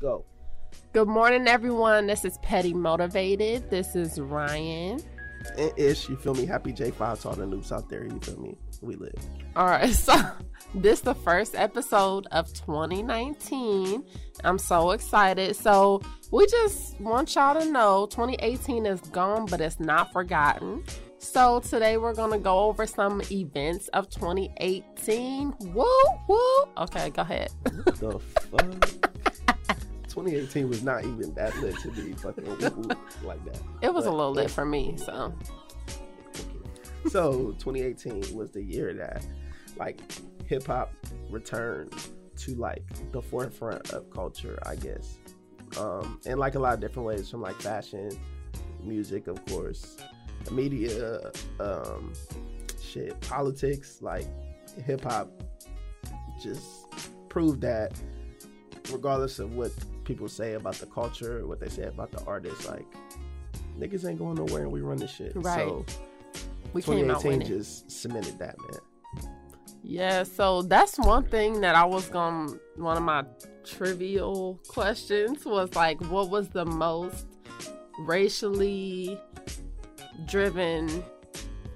go. Good morning, everyone. This is Petty Motivated. This is Ryan. And Ish, you feel me? Happy J5 to all the noobs out there. You feel me? We live. All right, so this the first episode of 2019. I'm so excited. So we just want y'all to know 2018 is gone, but it's not forgotten. So today we're gonna go over some events of 2018. Woo woo. Okay, go ahead. What the fuck? 2018 was not even that lit to be fucking like that. It was a little lit for me, so So 2018 was the year that like hip hop returned to like the forefront of culture, I guess. Um, in like a lot of different ways, from like fashion, music, of course, media, um, shit, politics. Like hip hop just proved that, regardless of what people say about the culture, what they say about the artists, like niggas ain't going nowhere, and we run this shit. Right. So we came out 2018 just cemented that, man. Yeah, so that's one thing that I was going one of my trivial questions was like what was the most racially driven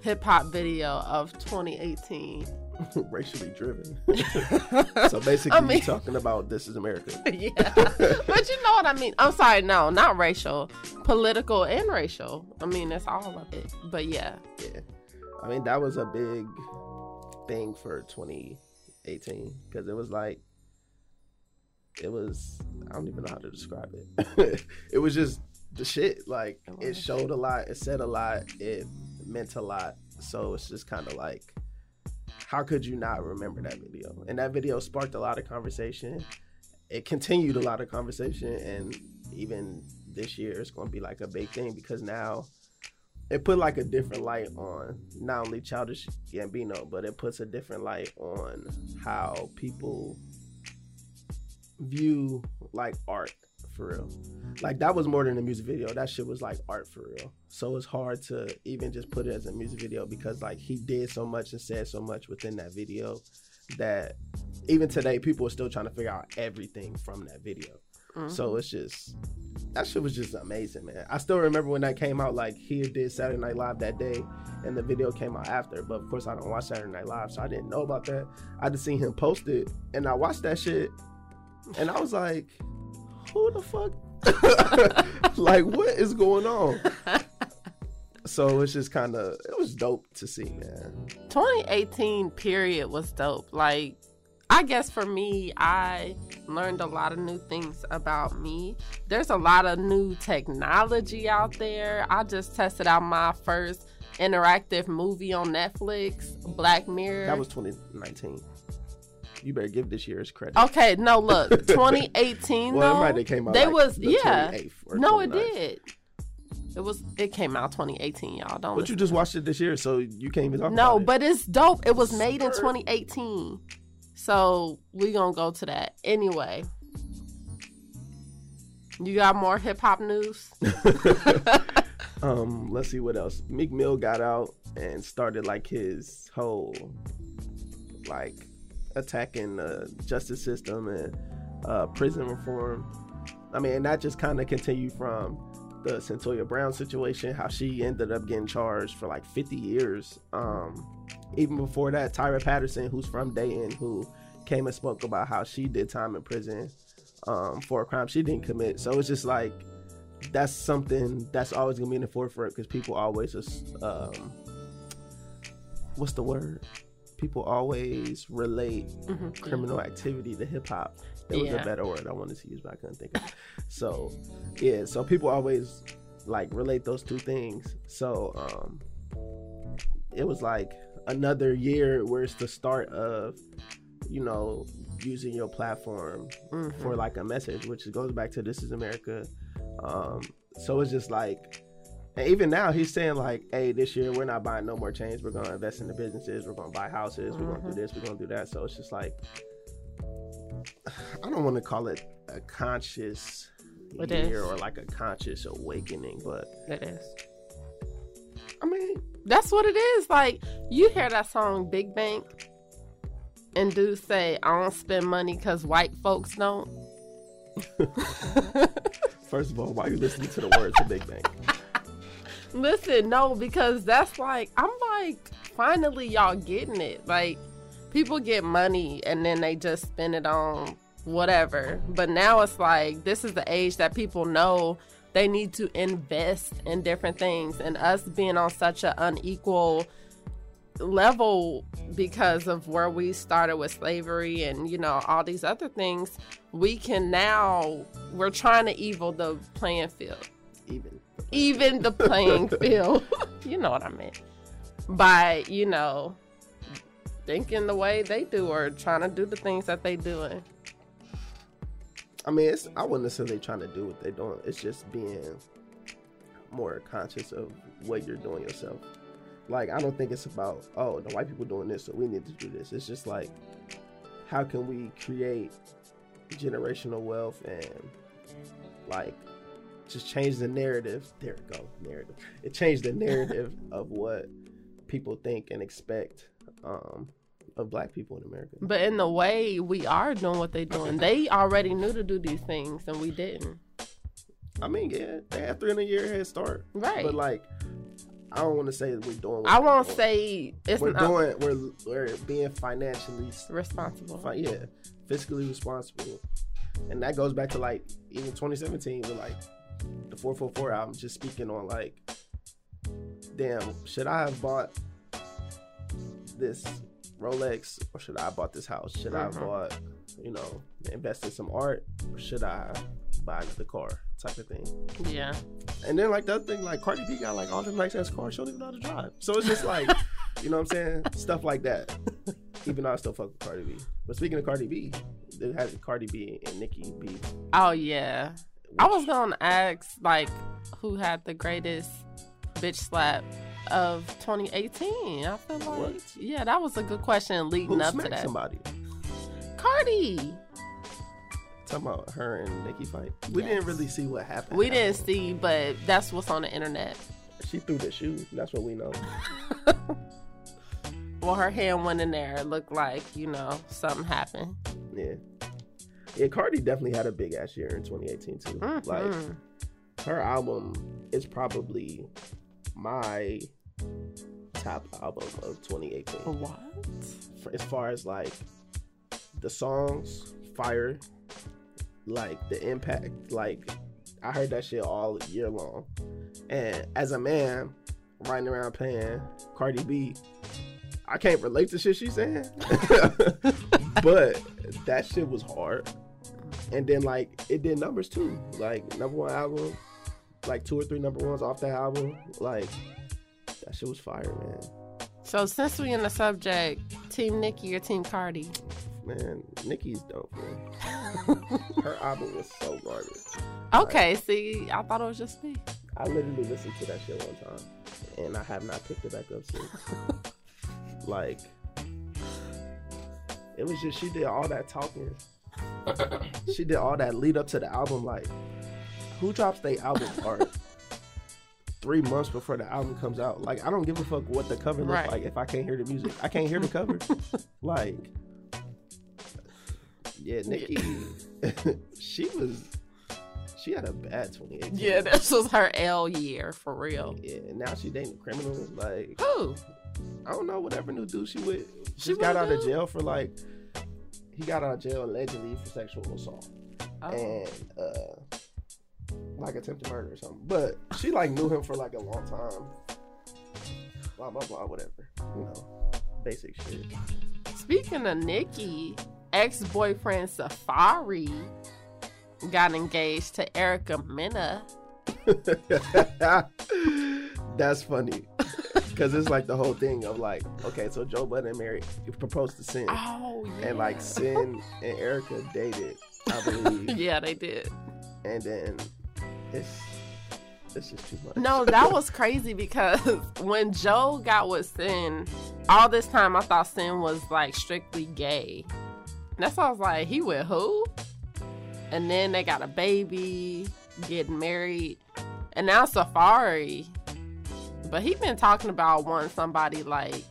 hip hop video of 2018? Racially driven. so basically, I mean- you're talking about This Is America. yeah. But you know what I mean? I'm sorry, no, not racial. Political and racial. I mean, it's all of it. But yeah. Yeah. I mean, that was a big thing for 2018 because it was like, it was, I don't even know how to describe it. it was just the shit. Like, It it showed a lot, it said a lot, it meant a lot. So it's just kind of like, how could you not remember that video? And that video sparked a lot of conversation. It continued a lot of conversation, and even this year, it's going to be like a big thing because now it put like a different light on not only childish Gambino, but it puts a different light on how people view like art for real. Like that was more than a music video. That shit was like art for real. So it's hard to even just put it as a music video because like he did so much and said so much within that video that even today people are still trying to figure out everything from that video. Mhm. So it's just that shit was just amazing, man. I still remember when that came out. Like he did Saturday Night Live that day, and the video came out after. But of course, I don't watch Saturday Night Live, so I didn't know about that. I just seen him post it, and I watched that shit, and I was like, "Who the fuck? like, what is going on?" So it's just kind of it was dope to see, man. 2018 period was dope. Like, I guess for me, I learned a lot of new things about me. There's a lot of new technology out there. I just tested out my first interactive movie on Netflix, Black Mirror. That was 2019. You better give this year's credit. okay. No, look, 2018 well, it might have came out. they like was the yeah. 28th or No, it did. It was. It came out 2018, y'all. Don't. But you just watched it this year, so you can't even talk No, about it. but it's dope. It was made in 2018. So we gonna go to that. Anyway. You got more hip hop news? um, let's see what else. Meek Mill got out and started like his whole like attacking the justice system and uh, prison reform. I mean, and that just kind of continued from the Cyntoia Brown situation, how she ended up getting charged for like 50 years. Um, even before that, Tyra Patterson, who's from Dayton, who came and spoke about how she did time in prison um, for a crime she didn't commit. So it's just like that's something that's always gonna be in the forefront because people always just um, what's the word? People always relate Mhm. criminal activity to hip hop. There was Yeah. a better word I wanted to use, but I couldn't think of it. So, yeah, so people always like relate those two things. So, um, it was like another year where it's the start of, you know, using your platform Mhm. for like a message, which goes back to This Is America. Um, so it's just like, and even now he's saying like, hey, this year we're not buying no more chains. We're gonna invest in the businesses. We're gonna buy houses. We're gonna do mm-hmm. this. We're gonna do that. So it's just like, I don't want to call it a conscious It year is. or like a conscious awakening, but It is. I mean, That's what it is. Like you hear that song Big Bank, and do say, "I don't spend money because white folks don't." First of all, why are you listening to the words of Big Bank? Listen, no, because that's like I'm like finally y'all getting it. Like people get money and then they just spend it on whatever. But now it's like this is the age that people know they need to invest in different things and us being on such an unequal level because of where we started with slavery and you know all these other things we can now we're trying to evil the playing field Even. Even the playing field you know what i mean? by you know thinking the way they do or trying to do the things that they doing I mean, it's I wouldn't necessarily trying to do what they're doing. It's just being more conscious of what you're doing yourself. Like I don't think it's about oh the white people doing this, so we need to do this. It's just like how can we create generational wealth and like just change the narrative. There we go, narrative. It changed the narrative of what people think and expect um, of black people in America. but in the way we are doing what they're doing they already knew to do these things and we didn't I mean, yeah, they had 300 year head start. right But like, I don't want to say that we're doing. What i won't doing. say it's we're not doing. We're we're being financially, responsible fi- yeah, fiscally responsible, and that goes back to like even 2017 We're like the 444 album, just speaking on like, damn, should I have bought this Rolex or should I have bought this house? Should I have Mhm. bought, you know, invest in some art or should I buy the car type of thing? yeah And then like the other thing, like Cardi B got like all them nice ass cars, she don't even know how to drive. So it's just like, you know what I'm saying? Stuff like that. Even though I still fuck with Cardi B. But speaking of Cardi B, they had Cardi B and Nicki B. oh yeah I was gonna ask like who had the greatest bitch slap of 2018. I feel like What? yeah, that was a good question leading who up to that. somebody. Cardi, Talking about her and Nicki fight. We Yes. didn't really see what happened. we didn't see, but that's what's on the internet. She threw the shoe. That's what we know. Well, her hand went in there. It looked like you know something happened. Yeah. Yeah, Cardi definitely had a big ass year in 2018 too. Like Mhm. her album is probably my top album of 2018. what? for- as far as like the songs, fire, like the impact. Like I heard that shit all year long, and as a man riding around playing Cardi B, I can't relate to shit she's saying, but that shit was hard. And then like it did numbers too, like number one album, like two or three number ones off that album, like that shit was fire, man. So since we in the subject, Team Nicki or Team Cardi? Man, Nicki's dope, man. Her album was so garbage. Okay, see, I thought it was just me. I literally listened to that shit one time, and I have not picked it back up since. like, it was just she did all that talking. she did all that lead up to the album. Like, who drops their album art three months before the album comes out? Like, I don't give a fuck what the cover looks Right. like if I can't hear the music. I can't hear the cover. like, yeah, Nicki, she was. She had a bad 2018. Yeah, this was her L year for real. Yeah, and now she dating criminals. Like Who? I don't know whatever new dude she with. She got out of jail for like he got out of jail allegedly for sexual assault Oh. and uh like attempted murder or something. But she like knew him for like a long time. Blah blah blah, whatever. You know, basic shit. Speaking of Nicki, ex boyfriend Safaree got engaged to Erica Mena. That's funny. Cause it's like the whole thing of like, okay, so Joe Budden and Mary proposed to Cyn. Oh, yeah. and like Cyn and Erica dated, I believe, yeah, they did. and then it's it's just too much. No, that was crazy because when Joe got with Cyn, all this time I thought Cyn was like strictly gay. And that's why I was like, he with who? And then they got a baby, getting married, and now Safaree. But he been talking about wanting somebody like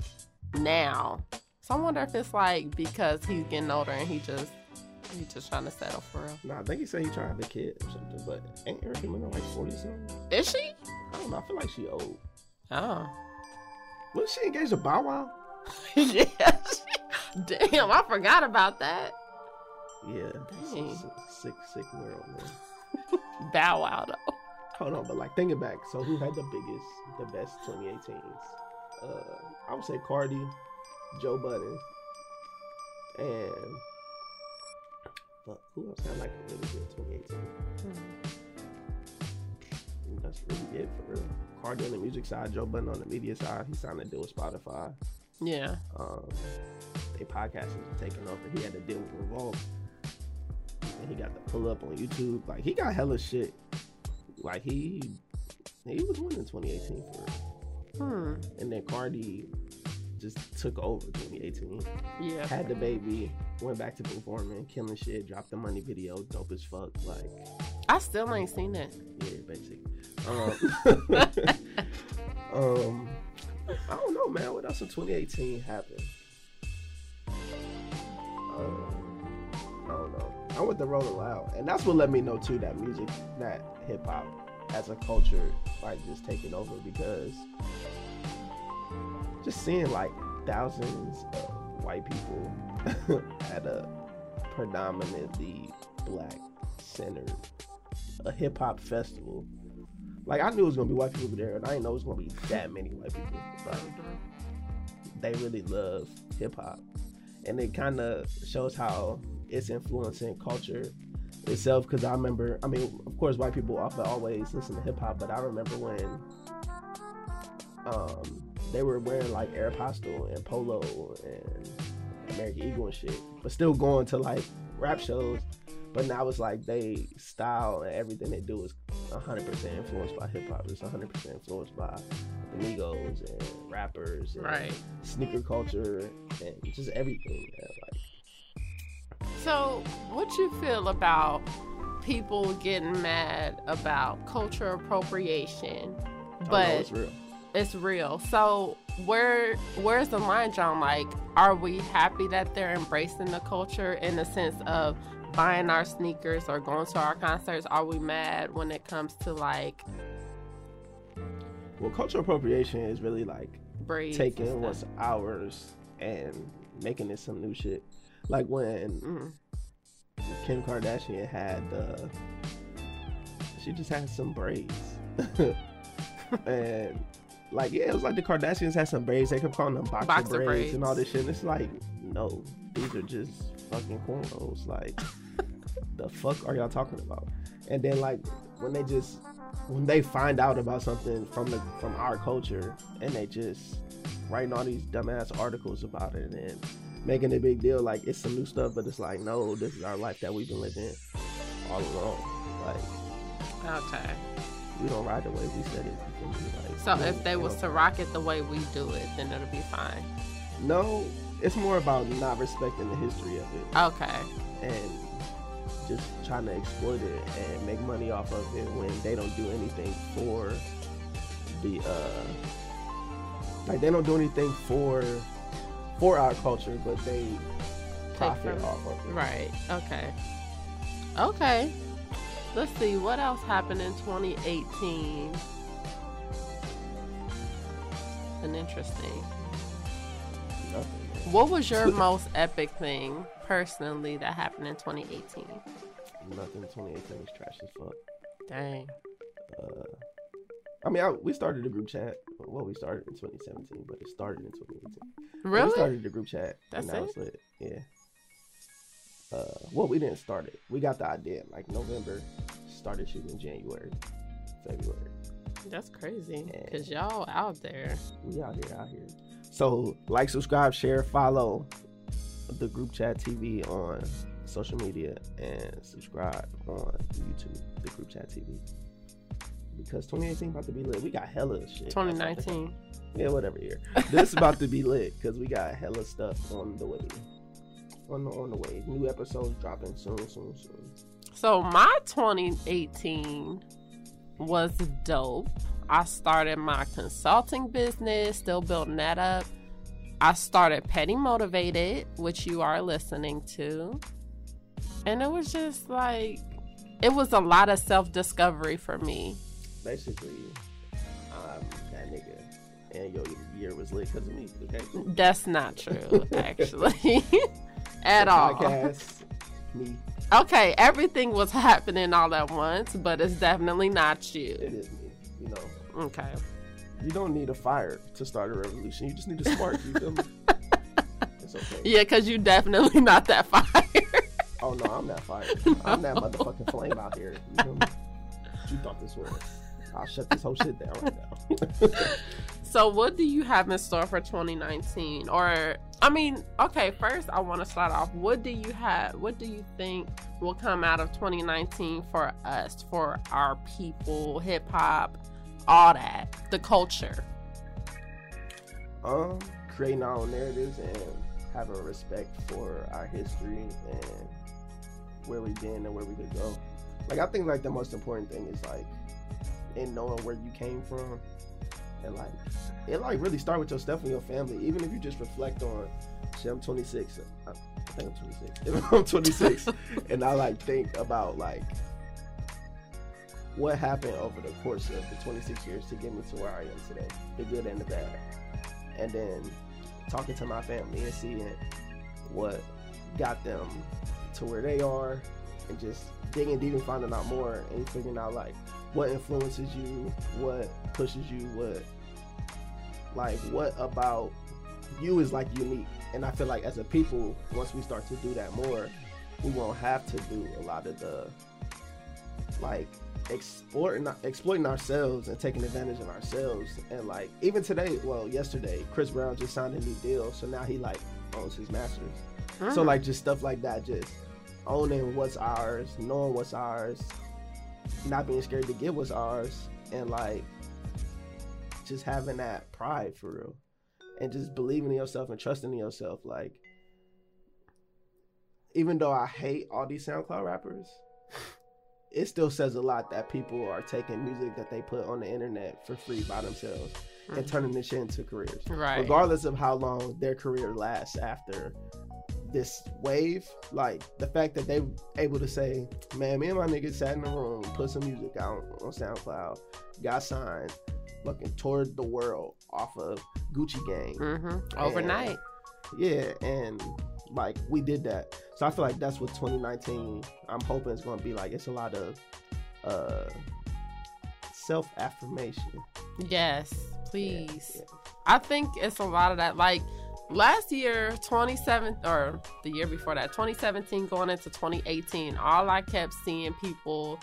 now. So I wonder if it's like because he's getting older and he just He just trying to settle for real. Nah, I think he said he trying to have a kid or something. But ain't Erica Mena like forty something? Is she? I don't know. I feel like she old. Oh. Was she engaged to Bow Wow? yeah. Damn, I forgot about that. Yeah. Dang. Sick, sick, sick world, man. Bow Wow though. Hold on, but like thinking back, so who had the biggest, the best 2018s? Uh, I would say Cardi, Joe Budden, and fuck, who else had like a really good 2018? And That's really it for real. Cardi on the music side, Joe Budden on the media side. He signed a deal with Spotify. Yeah. Um, they podcasters were taking over. He had to deal with Revolt. And he got to pull up on YouTube. Like he got hella shit. Like he he was winning 2018 for real. Hmm. And then Cardi just took over 2018. Yeah. Had the baby, went back to performing, killing shit, dropped the money video, dope as fuck. Like, I still ain't seen it. yeah, basic. Um, um I don't know, man. What else in 2018 happened? I went to Rolling Loud, and that's what let me know too that music, that hip hop as a culture, like just taking over because just seeing like thousands of white people at a predominantly black centered a hip hop festival. Like I knew it was gonna be white people there, and I didn't know it was gonna be that many white people. They really love hip hop, and it kind of shows how it's influencing culture itself. Because I remember, I mean, of course, white people often always listen to hip hop, but I remember when um they were wearing like Aeropostale and Polo and American Eagle and shit, but still going to like rap shows. But now it's like they style and everything they do is 100% influenced by hip hop. It's 100% influenced by the Migos and rappers and Right. sneaker culture and just everything. Man. Like, So, what you feel about people getting mad about culture appropriation, oh, know but it's real. it's real. So, where where's the line drawn? Like, are we happy that they're embracing the culture in the sense of buying our sneakers or going to our concerts? Are we mad when it comes to like Well, cultural appropriation is really like taking what's ours and making it some new shit. Like when Mm. Kim Kardashian had the, she just had some braids, and like yeah, it was like the Kardashians had some braids. They kept calling them boxer, Boxer braids, braids. and all this shit. And it's like no, these are just fucking cornrows. Like the fuck are y'all talking about? And then like when they just when they find out about something from the from our culture and they just writing all these dumbass articles about it and making a big deal like it's some new stuff, but it's like no, this is our life that we've been living all along. Like Okay. we don't ride the way we said it. you feel me? Like, So, if they was to rock it the way we do it, then it'll be fine. no, it's more about not respecting the history of it Okay. and just trying to exploit it and make money off of it when they don't do anything for the uh like they don't do anything for for our culture but they profit from it. off of it Right. Okay. Okay. Let's see what else happened in 2018. An interesting. Nothing. What was your most epic thing personally that happened in 2018? Nothing. 2018 was trash as fuck. Dang. Uh, I mean, I, we started a group chat. Well, we started in 2017, but it started in 2018. Really? We started the group chat. That's and that it? lit. Yeah. Uh, well, we didn't start it. We got the idea like November. Started shooting in January, February. That's crazy. Cause y'all out there. We out here, out here. So, like, subscribe, share, follow the group chat TV on social media, and subscribe on YouTube, the group chat TV. Because 2018 about to be lit. We got hella shit. 2019. Yeah, whatever year. This is about to be lit because we got hella stuff on the way. On the on the way. New episodes dropping soon, soon, soon. So my 2018 was dope. I started my consulting business, still building that up. I started Petty Motivated, which you are listening to. And it was just like, it was a lot of self discovery for me. Basically, I'm that nigga, and your year was lit because of me. Okay. That's not true, actually, at The all. Podcast, me. Okay, everything was happening all at once, but it's definitely not you. is me. You know, Okay. you don't need a fire to start a revolution. You just need a spark. You feel me? It's okay. Yeah, because you definitely not that fire. Oh no, I'm that fire. I'm that motherfucking flame out here. You feel me? You thought this was? I'll shut this whole shit down right now. So, what do you have in store for 2019? Or, I mean, okay, first I want to start off. What do you have? What do you think will come out of 2019 for us, for our people, hip hop, all that, the culture? um, creating our own narratives and having respect for our history and where we've been and where we could go. Like I think like the most important thing is like in knowing where you came from and like it like really start with yourself and your family. Even if you just reflect on shit, I'm 26. I, I think I'm 26. If I'm 26 and I like think about like what happened over the course of the 26 years to get me to where I am today, the good and the bad. And then talking to my family and seeing what got them to where they are and just digging deep and finding out more and figuring out like what influences you, what pushes you, what like what about you is like unique. And I feel like as a people, once we start to do that more, we won't have to do a lot of the like exploiting exploiting ourselves and taking advantage of ourselves and like even today well yesterday chris brown just signed a new deal so now he like owns his masters so Mm. like just stuff like that just owning what's ours knowing what's ours not being scared to give what's ours and like just having that pride for real and just believing in yourself and trusting in yourself like even though i hate all these soundcloud rappers it still says a lot that people are taking music that they put on the internet for free by themselves and Mhm. turning this shit into careers right. regardless of how long their career lasts after this wave like the fact that they able to say man me and my niggas sat in the room put some music out on soundcloud got signed fucking toured the world off of gucci gang hmm Overnight. yeah and like we did that so i feel like that's what 2019 i'm hoping it's going to be like it's a lot of uh self-affirmation Yes, please. Yeah, I think it's a lot of that. Like last year, 27 or the year before that, 2017 going into 2018, all I kept seeing people,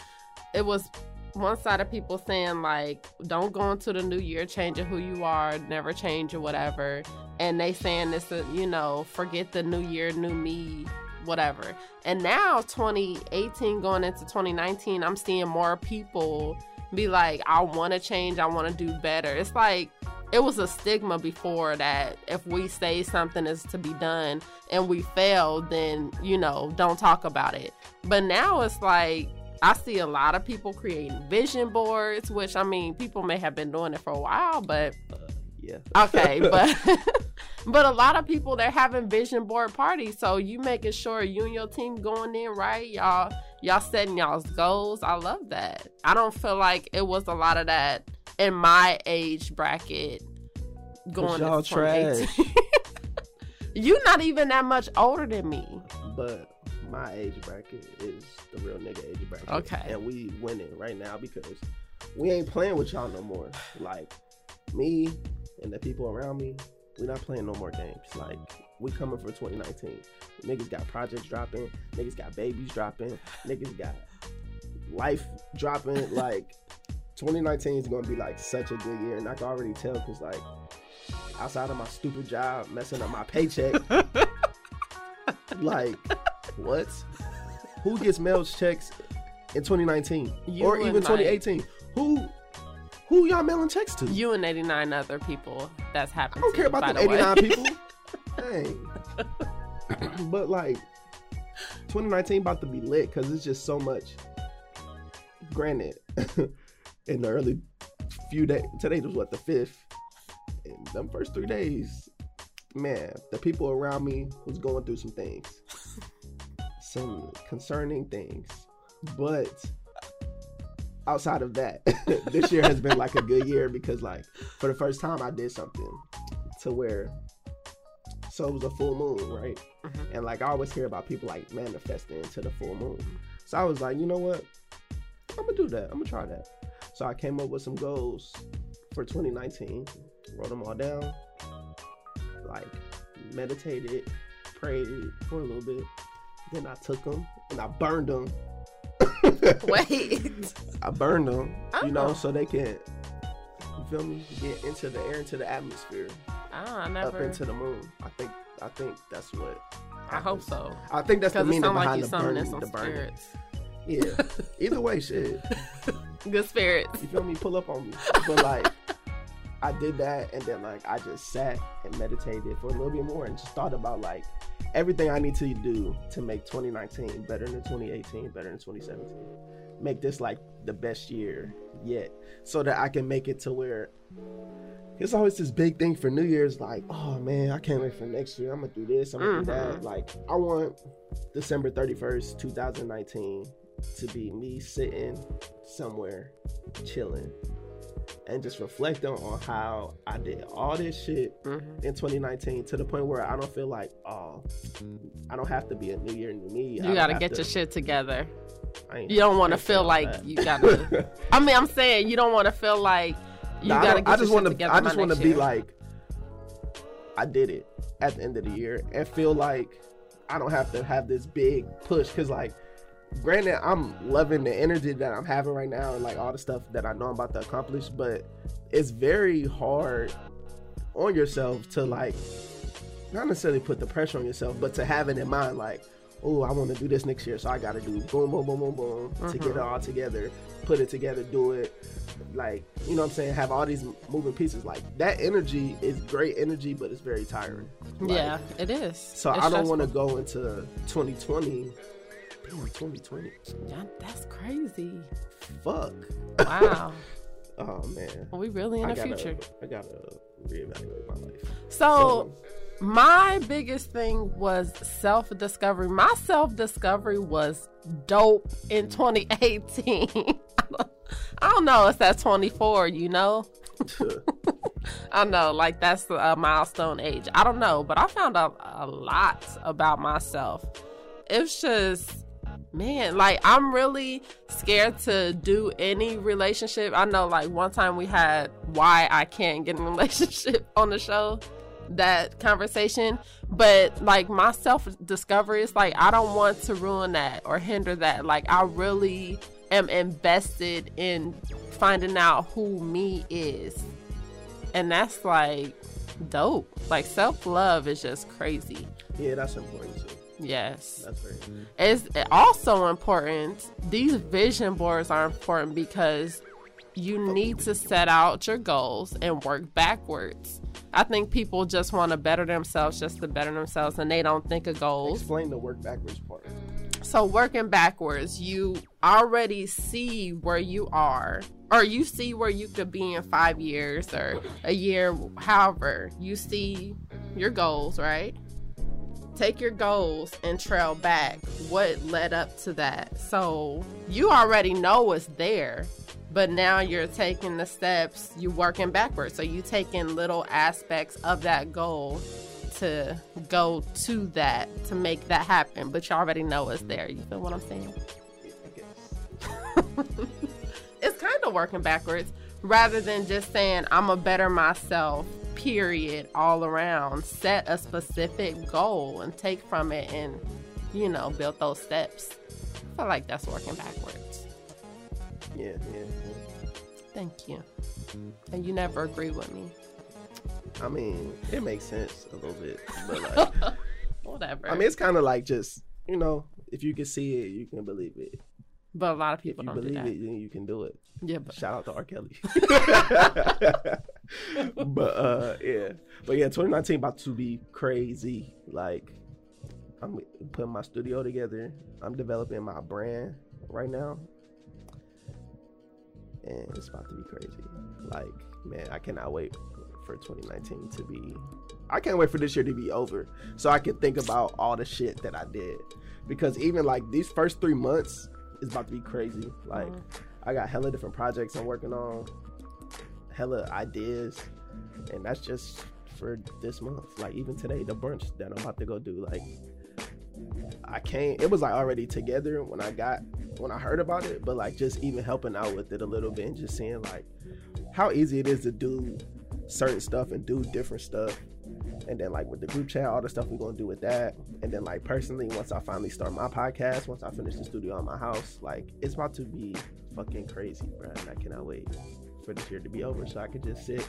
it was one side of people saying like, don't go into the new year changing who you are, never change or whatever. And they saying this, uh, you know, forget the new year, new me, whatever. And now 2018 going into 2019, I'm seeing more people be like, I want to change, I want to do better. It's like it was a stigma before that if we say something is to be done and we fail, then you know, don't talk about it. But now it's like I see a lot of people creating vision boards, which I mean, people may have been doing it for a while, but yeah okay, but but a lot of people they're having vision board parties. So you making sure you and your team going in right, y'all y'all setting y'all's goals. I love that. I don't feel like it was a lot of that in my age bracket going y'all into 2018. you not even that much older than me. but my age bracket is the real nigga age bracket. Okay. And we winning right now because we ain't playing with y'all no more. Like me and the people around me, we not playing no more games. Like we coming for 2019. Niggas got projects dropping, niggas got babies dropping, niggas got life dropping. like 2019 is gonna be like such a good year, and I can already tell because like outside of my stupid job messing up my paycheck, like what? Who gets mailed checks in 2019 You or even 2018? Who who y'all mailing checks to? You and 89 other people that's happening. I don't care about by them the way. 89 people. Dang. but like 2019 about to be lit because it's just so much. Granted, in the early few days, today was what the fifth. In them first three days, man, the people around me was going through some things. some concerning things, but outside of that, this year has been like a good year because like for the first time I did something to where so it was a full moon, right? Mhm. And like I always hear about people like manifesting to the full moon. So I was like, you know what? I'm gonna do that. I'm gonna try that. So I came up with some goals for 2019. Wrote them all down. Like meditated, prayed for a little bit. Then I took them and I burned them. Wait. I burned them, you know, Oh. so they can, you feel me, get into the air, into the atmosphere, Ah, I up into the moon. I think, I think that's what. I hope so. I think that's the meaning sounds like behind the burning. The burning. spirits. Yeah. Either way, shit. Good spirits. You feel me? Pull up on me. But like, I did that, and then like I just sat and meditated for a little bit more, and just thought about like everything I need to do to make 2019 better than 2018, better than 2017. Make this like the best year yet, so that I can make it to where. It's always this big thing for New Year's, like, oh man, I can't wait for next year. I'm gonna do this, I'm gonna do that. Mhm. Like, I want December 31st, 2019 to be me sitting somewhere chilling and just reflecting on how I did all this shit hmm in 2019 to the point where I don't feel like, oh, I don't have to be a new year, new me. You gotta get to- your shit together. You don't want to feel like that. you gotta. I mean, I'm saying you don't want to feel like you I gotta get I just wanna- together. I just want to be year. like, I did it at the end of the year and feel like I don't have to have this big push because like. Granted, I'm loving the energy that I'm having right now and like all the stuff that I know I'm about to accomplish, but it's very hard on yourself to like not necessarily put the pressure on yourself, but to have it in mind like, oh, I want to do this next year, so I got to do boom, boom, boom, boom, boom to get it Mhm. all all together, put it together, do it. Like, you know what I'm saying? Have all these moving pieces. Like, that energy is great energy, but it's very tiring. Like, yeah, it is. So It's I don't want to go into 2020. Damn, 2020. Yeah, that's crazy. Fuck. Wow, Oh, man. Are we really in I the gotta, future? I gotta reevaluate my life. So my biggest thing was self discovery. My self discovery was dope in 2018. I don't know, it's at 24, you know? I know, like that's a milestone age. I don't know, but I found out a lot about myself. It's just, man, like I'm really scared to do any relationship. I know, like one time we had why I can't get in a relationship on the show, that conversation. But like my self discovery is like, I don't want to ruin that or hinder that. Like, I really am invested in finding out who me is and that's like dope. Like self love is just crazy. yeah, that's important too. Yes. That's very. It's also important. These vision boards are important because you need to set out your goals and work backwards. I think people just want to better themselves just to better themselves and they don't think of goals. Explain the work backwards part. So working backwards, you already see where you are, or you see where you could be in five years or a year, however. You see your goals, right? Take your goals and trail back what led up to that. So you already know what's there, but now you're taking the steps, You're working backwards. So you taking little aspects of that goal to go to that to make that happen, but you already know it's there. You feel what I'm saying? It's kind of working backwards rather than just saying, I'm a better myself, period, all around. Set a specific goal and take from it and, you know, build those steps. I feel like that's working backwards. Yeah, yeah, yeah. Thank you. And you never agree with me. I mean, it makes sense a little bit, but like, Whatever. I mean, it's kind of like just you know, if you can see it, you can believe it. but a lot of If people you don't do believe that. it, then you can do it. Yeah, but Shout out to R. Kelly. but uh, yeah, but yeah, 2019 about to be crazy. Like, I'm putting my studio together. I'm developing my brand right now, and it's about to be crazy. Like, man, I cannot wait for 2019 to be. I can't wait for this year to be over so I can think about all the shit that I did. Because even like these first three months is about to be crazy. Like I got hella different projects I'm working on, hella ideas, and that's just for this month. Like even today, the brunch that I'm about to go do, like I can't. It was like already together when I got when I heard about it, but like just even helping out with it a little bit and just seeing like how easy it is to do certain stuff and do different stuff. And then like with the group chat, all the stuff we're gonna do with that. And then like personally, once I finally start my podcast, once I finish the studio on my house, like it's about to be fucking crazy, bro. And I cannot wait for this year to be over so I can just sit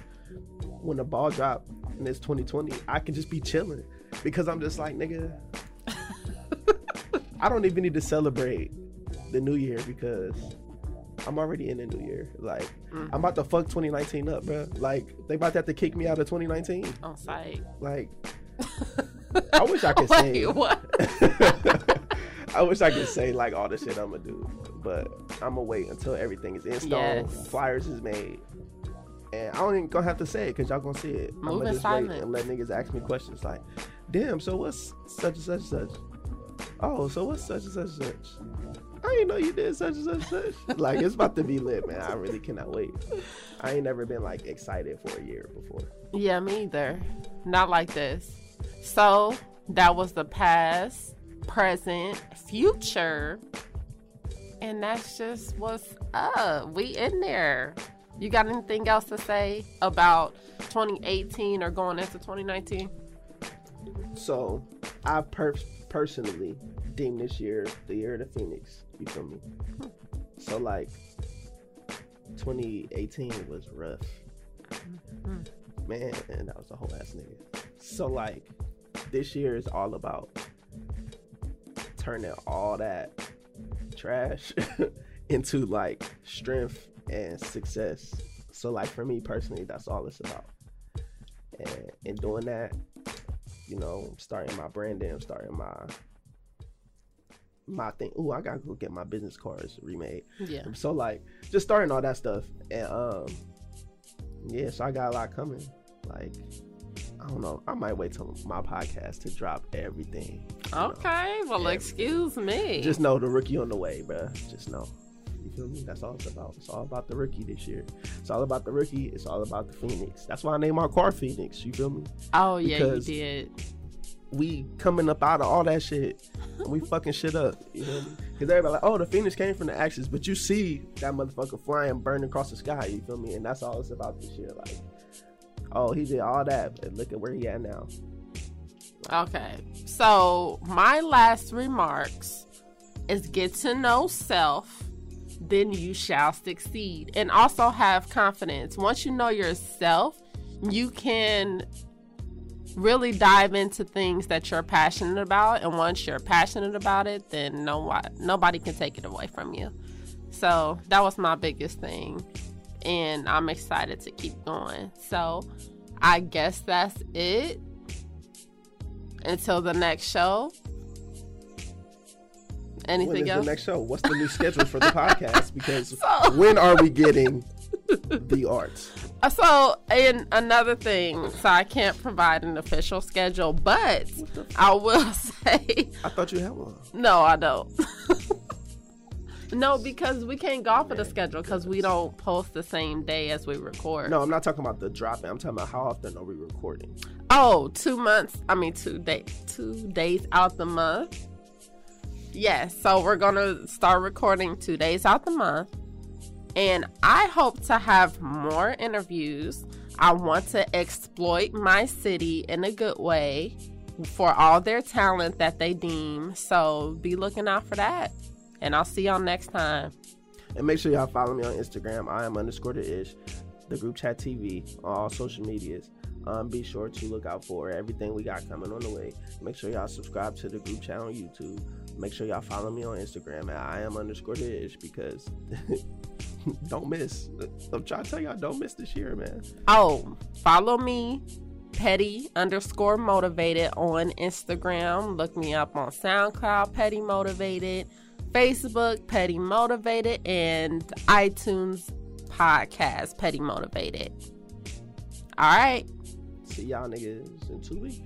when the ball drop and it's 2020, I can just be chilling because I'm just like, nigga, I don't even need to celebrate the new year because I'm already in the new year. Like, Mm. I'm about to fuck 2019 up, bro. Like, they about to have to kick me out of 2019. On site. Like, I wish I could Wait, say. what? I wish I could say like all the shit I'm gonna do, but I'm gonna wait until everything is in stone, Yes. flyers is made, and I don't even gonna have to say it because y'all gonna see it. I'm Moving gonna just silent. wait and let niggas ask me questions like, "Damn, so what's such and such and such? Oh, so what's such and such and such? I didn't know you did such and such and such. like it's about to be lit, man. I really cannot wait. I ain't never been like excited for a year before. Yeah, me either. Not like this. So that was the past, present, future. And that's just what's up. We in there. You got anything else to say about 2018 or going into 2019? So I per- personally deem this year the year of the Phoenix. You feel me? Hmm. So like 2018 was rough. Mm-hmm. Man, that was a whole ass nigga. So like this year is all about turning all that trash into like strength and success. So like for me personally, that's all it's about. And in doing that, you know, starting my branding, starting my my thing. Ooh, I gotta go get my business cards remade. Yeah. So like just starting all that stuff. And um yeah, so I got a lot coming. Like don't know. I might wait till my podcast to drop everything. you know. Okay. Well, Yeah. excuse me. Just know the rookie on the way, bro. Just know. You feel me? That's all it's about. It's all about the rookie this year. It's all about the rookie. It's all about the Phoenix. That's why I named our car Phoenix. You feel me? oh, yeah, you because- did. we coming up out of all that shit and we fucking shit up. You know me? Because everybody like, oh, the Phoenix came from the ashes, but you see that motherfucker flying, burning across the sky. You feel me? And that's all it's about this year. Like, oh, he did all that, but look at where he at now. Okay. So, my last remarks is get to know self, then you shall succeed. And also have confidence. Once you know yourself, you can really dive into things that you're passionate about. And once you're passionate about it, then no nobody can take it away from you. So, that was my biggest thing. And I'm excited to keep going. So, I guess that's it until the next show. Anything is else? the next show? What's the new schedule for the podcast? Because So- when are we getting the arts? So, and another thing, so I can't provide an official schedule, but I will say, I thought you had one. no, I don't. no, because we can't go off of the schedule because we don't post the same day as we record. No, I'm not talking about the dropping. I'm talking about how often are we recording? Oh, two months. I mean, two day, two days out the month. Yes, so we're gonna start recording two days out the month, and I hope to have more interviews. I want to exploit my city in a good way for all their talent that they deem. So be looking out for that, and I'll see y'all next time. And make sure y'all follow me on Instagram. I am underscore the ish, the group chat TV on all social medias. Um, be sure to look out for everything we got coming on the way. Make sure y'all subscribe to the group chat on YouTube. Make sure y'all follow me on Instagram at I am underscore the ish because don't miss. I'm trying to tell y'all, don't miss this year, man. Oh, follow me, Petty underscore motivated on Instagram. Look me up on SoundCloud, Petty Motivated, Facebook, Petty Motivated, and iTunes podcast, Petty Motivated. All right. See y'all niggas in two weeks.